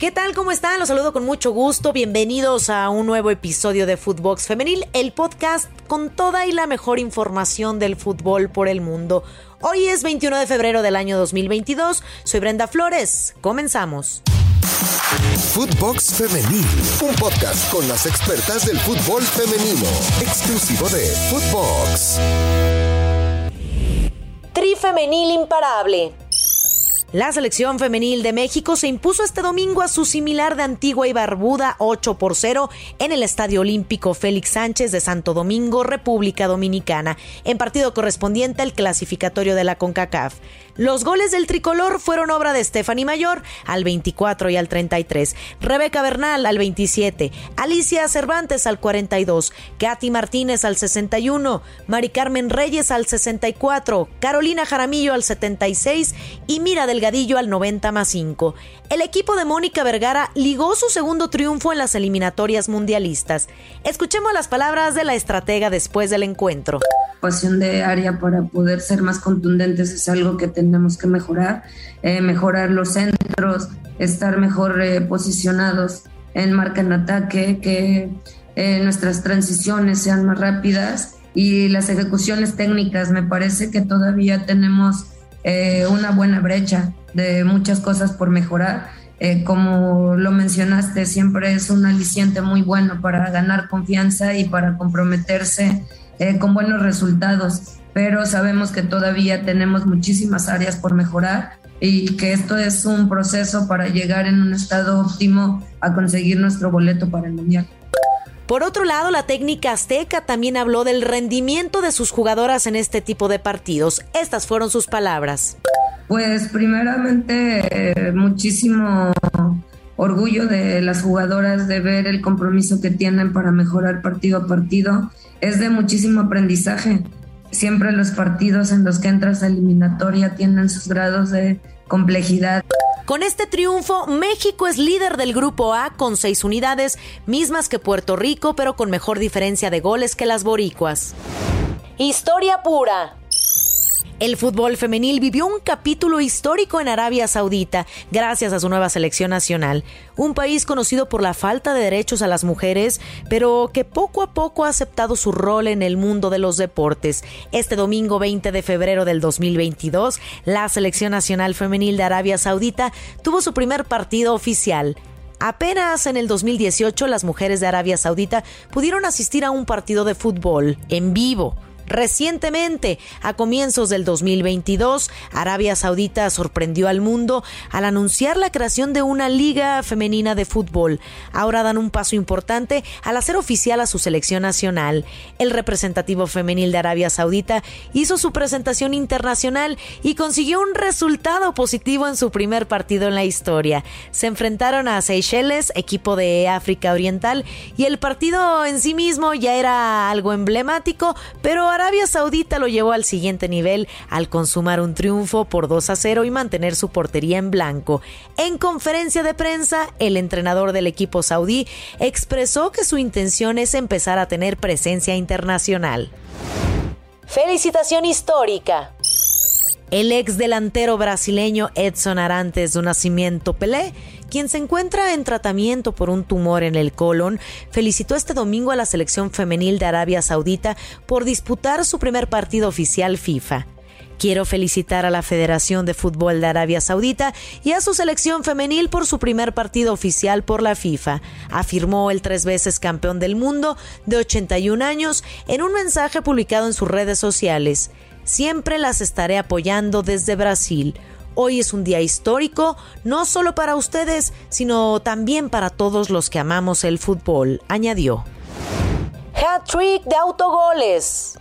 ¿Qué tal? ¿Cómo están? Los saludo con mucho gusto. Bienvenidos a un nuevo episodio de Footbox Femenil, el podcast con toda y la mejor información del fútbol por el mundo. Hoy es 21 de febrero del año 2022. Soy Brenda Flores. Comenzamos. Footbox Femenil, un podcast con las expertas del fútbol femenino, exclusivo de Footbox. Tri femenil imparable. La selección femenil de México se impuso este domingo a su similar de Antigua y Barbuda 8 por 0 en el Estadio Olímpico Félix Sánchez de Santo Domingo, República Dominicana, en partido correspondiente al clasificatorio de la CONCACAF. Los goles del tricolor fueron obra de Stephanie Mayor al 24 y al 33, Rebeca Bernal al 27, Alicia Cervantes al 42, Katy Martínez al 61, Mari Carmen Reyes al 64, Carolina Jaramillo al 76 y Mira Delgadillo al 90 más 5. El equipo de Mónica Vergara ligó su segundo triunfo en las eliminatorias mundialistas. Escuchemos las palabras de la estratega después del encuentro. Pasión de área para poder ser más contundentes es algo que tenemos que mejorar, eh, mejorar los centros, estar mejor eh, posicionados en marca en ataque, que eh, nuestras transiciones sean más rápidas y las ejecuciones técnicas. Me parece que todavía tenemos una buena brecha de muchas cosas por mejorar. como lo mencionaste, siempre es un aliciente muy bueno para ganar confianza y para comprometerse con buenos resultados pero sabemos que todavía tenemos muchísimas áreas por mejorar y que esto es un proceso para llegar en un estado óptimo a conseguir nuestro boleto para el Mundial. Por otro lado, la técnica azteca también habló del rendimiento de sus jugadoras en este tipo de partidos. Estas fueron sus palabras. Pues primeramente eh, muchísimo orgullo de las jugadoras de ver el compromiso que tienen para mejorar partido a partido. Es de muchísimo aprendizaje siempre los partidos en los que entras a eliminatoria tienen sus grados de complejidad. Con este triunfo, México es líder del Grupo A con seis unidades, mismas que Puerto Rico, pero con mejor diferencia de goles que las boricuas. Historia pura. El fútbol femenil vivió un capítulo histórico en Arabia Saudita gracias a su nueva selección nacional, un país conocido por la falta de derechos a las mujeres, pero que poco a poco ha aceptado su rol en el mundo de los deportes. Este domingo 20 de febrero del 2022, la selección nacional femenil de Arabia Saudita tuvo su primer partido oficial. Apenas en el 2018 las mujeres de Arabia Saudita pudieron asistir a un partido de fútbol en vivo. Recientemente, a comienzos del 2022, Arabia Saudita sorprendió al mundo al anunciar la creación de una liga femenina de fútbol. Ahora dan un paso importante al hacer oficial a su selección nacional. El representativo femenil de Arabia Saudita hizo su presentación internacional y consiguió un resultado positivo en su primer partido en la historia. Se enfrentaron a Seychelles, equipo de África Oriental, y el partido en sí mismo ya era algo emblemático, pero Arabia Saudita lo llevó al siguiente nivel al consumar un triunfo por 2 a 0 y mantener su portería en blanco. En conferencia de prensa, el entrenador del equipo saudí expresó que su intención es empezar a tener presencia internacional. Felicitación histórica. El ex delantero brasileño Edson Arantes de Nacimiento Pelé quien se encuentra en tratamiento por un tumor en el colon, felicitó este domingo a la selección femenil de Arabia Saudita por disputar su primer partido oficial FIFA. Quiero felicitar a la Federación de Fútbol de Arabia Saudita y a su selección femenil por su primer partido oficial por la FIFA, afirmó el tres veces campeón del mundo de 81 años en un mensaje publicado en sus redes sociales. Siempre las estaré apoyando desde Brasil. Hoy es un día histórico, no solo para ustedes, sino también para todos los que amamos el fútbol, añadió. Hat-trick de autogoles.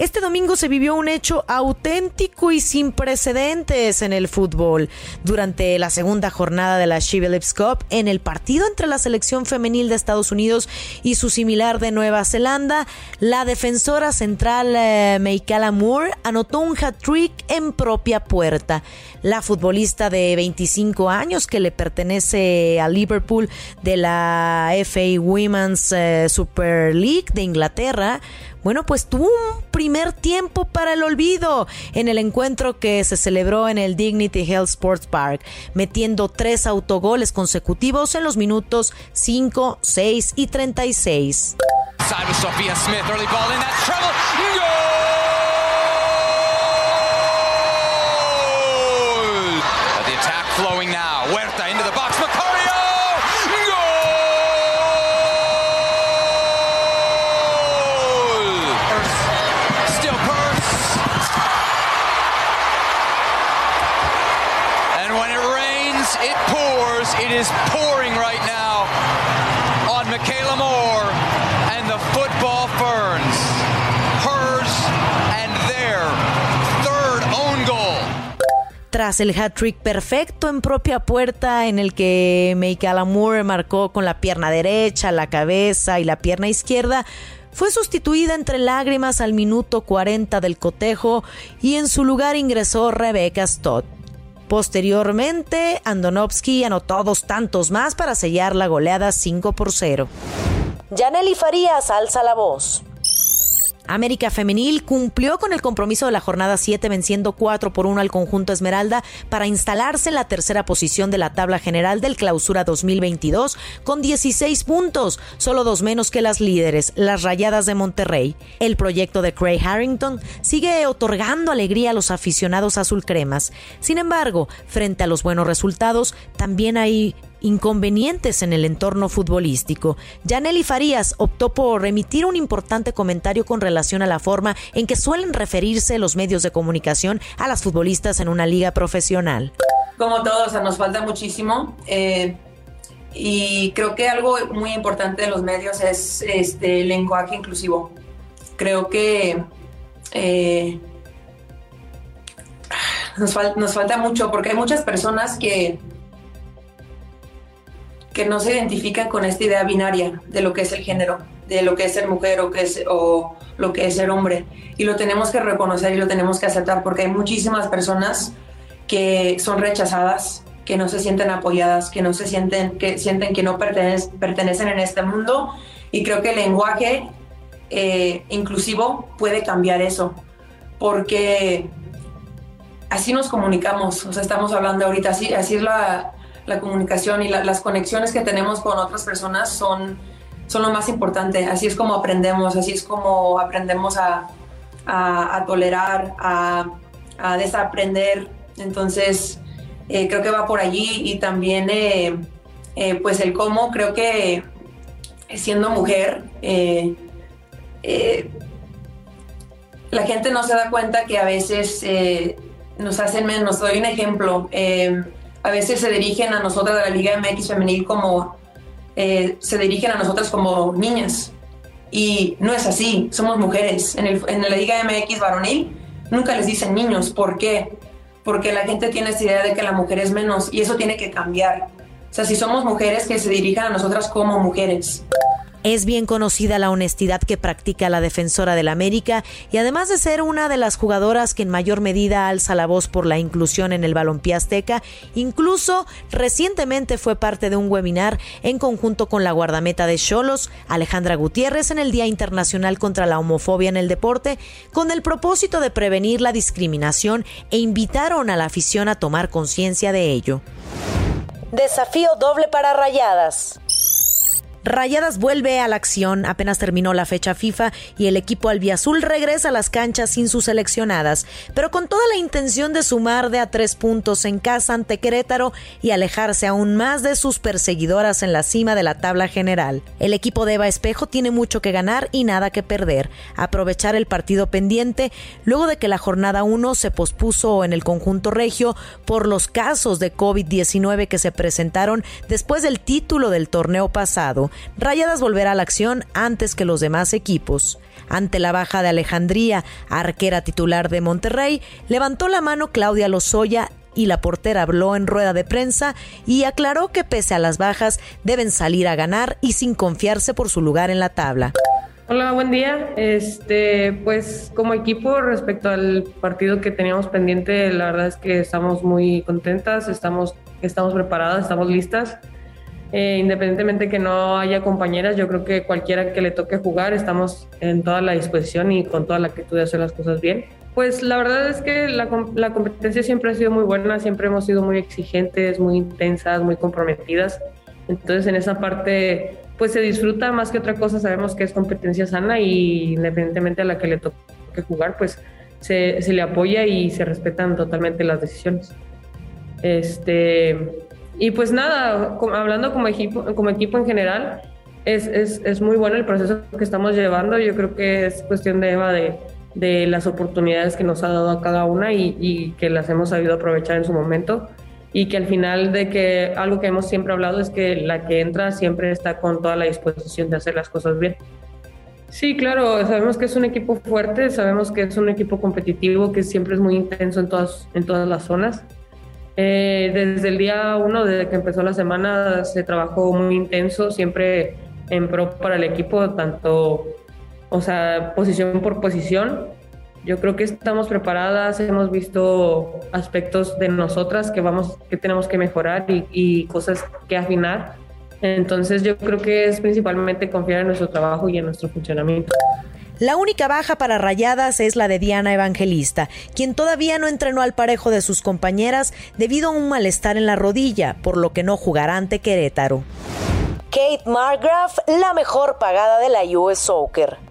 Este domingo se vivió un hecho auténtico y sin precedentes en el fútbol. Durante la segunda jornada de la She Cup, en el partido entre la selección femenil de Estados Unidos y su similar de Nueva Zelanda, la defensora central eh, Meikala Moore anotó un hat-trick en propia puerta. La futbolista de 25 años que le pertenece a Liverpool de la FA Women's eh, Super League de Inglaterra bueno, pues tuvo un primer tiempo para el olvido en el encuentro que se celebró en el Dignity Health Sports Park, metiendo tres autogoles consecutivos en los minutos 5, 6 y 36. Tras el hat-trick perfecto en propia puerta en el que Michael Amour marcó con la pierna derecha, la cabeza y la pierna izquierda, fue sustituida entre lágrimas al minuto 40 del cotejo y en su lugar ingresó Rebecca Stott. Posteriormente, Andonovsky anotó dos tantos más para sellar la goleada 5 por 0. Yaneli Farías alza la voz. América Femenil cumplió con el compromiso de la jornada 7 venciendo 4 por 1 al conjunto Esmeralda para instalarse en la tercera posición de la tabla general del clausura 2022 con 16 puntos, solo dos menos que las líderes, las Rayadas de Monterrey. El proyecto de Craig Harrington sigue otorgando alegría a los aficionados azul cremas. Sin embargo, frente a los buenos resultados, también hay inconvenientes en el entorno futbolístico. Yaneli Farías optó por emitir un importante comentario con relación a la forma en que suelen referirse los medios de comunicación a las futbolistas en una liga profesional. Como todos, nos falta muchísimo. Eh, y creo que algo muy importante de los medios es este lenguaje inclusivo. Creo que eh, nos falta mucho porque hay muchas personas que que no se identifican con esta idea binaria de lo que es el género, de lo que es ser mujer o, que es, o lo que es ser hombre. Y lo tenemos que reconocer y lo tenemos que aceptar porque hay muchísimas personas que son rechazadas, que no se sienten apoyadas, que no se sienten que, sienten que no pertenecen, pertenecen en este mundo. Y creo que el lenguaje eh, inclusivo puede cambiar eso, porque así nos comunicamos, o sea, estamos hablando ahorita, así, así es la, la comunicación y las conexiones que tenemos con otras personas son, son lo más importante. Así es como aprendemos, así es como aprendemos a, a, tolerar, a, a, desaprender. Entonces, eh, creo que va por allí y también, eh, eh, pues, el cómo, creo que siendo mujer, la gente no se da cuenta que a veces nos hacen menos. Doy un ejemplo a veces se dirigen a nosotras de la Liga MX femenil como, eh, se dirigen a nosotras como niñas. Y no es así, somos mujeres. En, en la Liga MX varonil nunca les dicen niños. ¿Por qué? Porque la gente tiene esta idea de que la mujer es menos y eso tiene que cambiar. O sea, si somos mujeres, que se dirijan a nosotras como mujeres. Es bien conocida la honestidad que practica la defensora del América y además de ser una de las jugadoras que en mayor medida alza la voz por la inclusión en el balompié azteca, incluso recientemente fue parte de un webinar en conjunto con la guardameta de Cholos, Alejandra Gutiérrez, en el Día Internacional contra la Homofobia en el Deporte, con el propósito de prevenir la discriminación e invitaron a la afición a tomar conciencia de ello. Desafío doble para rayadas. Rayadas vuelve a la acción, apenas terminó la fecha FIFA y el equipo albiazul regresa a las canchas sin sus seleccionadas, pero con toda la intención de sumar de a tres puntos en casa ante Querétaro y alejarse aún más de sus perseguidoras en la cima de la tabla general. El equipo de Eva Espejo tiene mucho que ganar y nada que perder. Aprovechar el partido pendiente luego de que la jornada 1 se pospuso en el conjunto regio por los casos de COVID-19 que se presentaron después del título del torneo pasado. Rayadas volverá a la acción antes que los demás equipos. Ante la baja de Alejandría, arquera titular de Monterrey, levantó la mano Claudia Lozoya y la portera habló en rueda de prensa y aclaró que pese a las bajas deben salir a ganar y sin confiarse por su lugar en la tabla. Hola, buen día. Este, pues como equipo respecto al partido que teníamos pendiente, la verdad es que estamos muy contentas, estamos, estamos preparadas, estamos listas. Eh, independientemente que no haya compañeras, yo creo que cualquiera que le toque jugar, estamos en toda la disposición y con toda la actitud de hacer las cosas bien. Pues la verdad es que la, competencia siempre ha sido muy buena, siempre hemos sido muy exigentes, muy intensas, muy comprometidas. Entonces en esa parte pues se disfruta más que otra cosa, sabemos que es competencia sana y independientemente a la que le toque jugar, pues se, se le apoya y se respetan totalmente las decisiones. Este, y pues nada, hablando como equipo, como equipo en general, es, es, es, muy bueno el proceso que estamos llevando. Yo creo que es cuestión de Eva de, de las oportunidades que nos ha dado a cada una y, y, que las hemos sabido aprovechar en su momento. Y que al final de que algo que hemos siempre hablado es que la que entra siempre está con toda la disposición de hacer las cosas bien. Sí, claro, sabemos que es un equipo fuerte, sabemos que es un equipo competitivo, que siempre es muy intenso en todas, en todas las zonas. Eh, desde el día uno, desde que empezó la semana, se trabajó muy intenso, siempre en pro para el equipo, tanto, o sea, posición por posición. Yo creo que estamos preparadas, hemos visto aspectos de nosotras que vamos, que tenemos que mejorar y, y cosas que afinar entonces yo creo que es principalmente confiar en nuestro trabajo y en nuestro funcionamiento. La única baja para Rayadas es la de Diana Evangelista, quien todavía no entrenó al parejo de sus compañeras debido a un malestar en la rodilla, por lo que no jugará ante Querétaro. Kate Margraf, la mejor pagada de la US Soccer.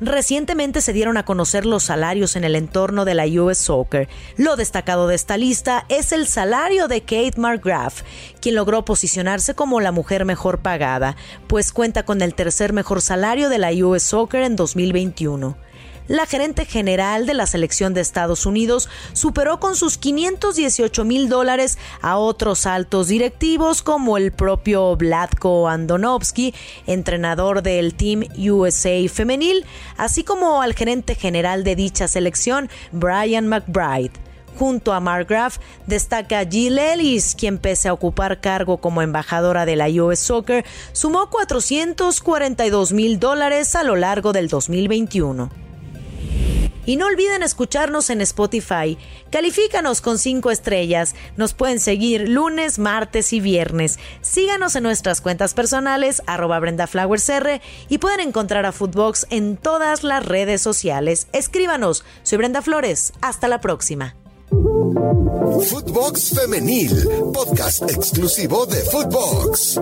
Recientemente se dieron a conocer los salarios en el entorno de la US Soccer. Lo destacado de esta lista es el salario de Kate McGrath, quien logró posicionarse como la mujer mejor pagada, pues cuenta con el tercer mejor salario de la US Soccer en 2021 la gerente general de la selección de Estados Unidos superó con sus 518 mil dólares a otros altos directivos como el propio Vladko Andonovsky, entrenador del Team USA femenil, así como al gerente general de dicha selección, Brian McBride. Junto a Margraf destaca Jill Ellis, quien pese a ocupar cargo como embajadora de la US Soccer, sumó 442 mil dólares a lo largo del 2021. Y no olviden escucharnos en Spotify. Califícanos con 5 estrellas. Nos pueden seguir lunes, martes y viernes. Síganos en nuestras cuentas personales, arroba BrendaFlowersR, y pueden encontrar a Footbox en todas las redes sociales. Escríbanos. Soy Brenda Flores. Hasta la próxima. Footbox Femenil, podcast exclusivo de Footbox.